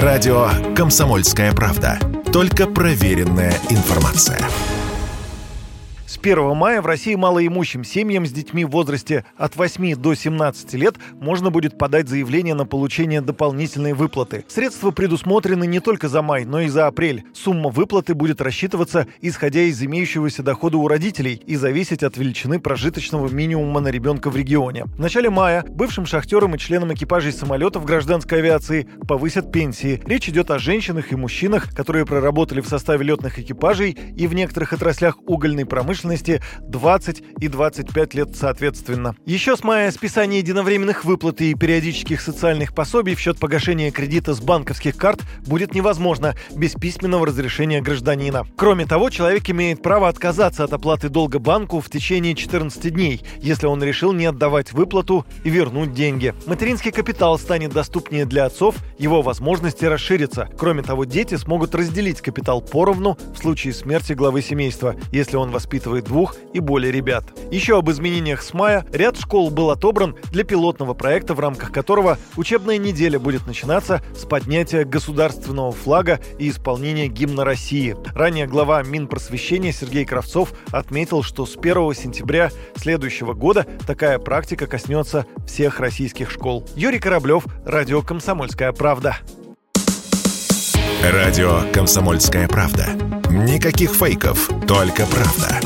Радио «Комсомольская правда». Только проверенная информация. С 1 мая в России малоимущим семьям с детьми в возрасте от 8 до 17 лет можно будет подать заявление на получение дополнительной выплаты. Средства предусмотрены не только за май, но и за апрель. Сумма выплаты будет рассчитываться, исходя из имеющегося дохода у родителей и зависеть от величины прожиточного минимума на ребенка в регионе. В начале мая бывшим шахтерам и членам экипажей самолетов гражданской авиации повысят пенсии. Речь идет о женщинах и мужчинах, которые проработали в составе летных экипажей и в некоторых отраслях угольной промышленности промышленности 20 и 25 лет соответственно. Еще с мая списание единовременных выплат и периодических социальных пособий в счет погашения кредита с банковских карт будет невозможно без письменного разрешения гражданина. Кроме того, человек имеет право отказаться от оплаты долга банку в течение 14 дней, если он решил не отдавать выплату и вернуть деньги. Материнский капитал станет доступнее для отцов, его возможности расширятся. Кроме того, дети смогут разделить капитал поровну в случае смерти главы семейства, если он воспитывает двух и более ребят. Еще об изменениях с мая ряд школ был отобран для пилотного проекта, в рамках которого учебная неделя будет начинаться с поднятия государственного флага и исполнения гимна России. Ранее глава Минпросвещения Сергей Кравцов отметил, что с 1 сентября следующего года такая практика коснется всех российских школ. Юрий Кораблев, Радио «Комсомольская правда». Радио «Комсомольская правда». Никаких фейков, только правда.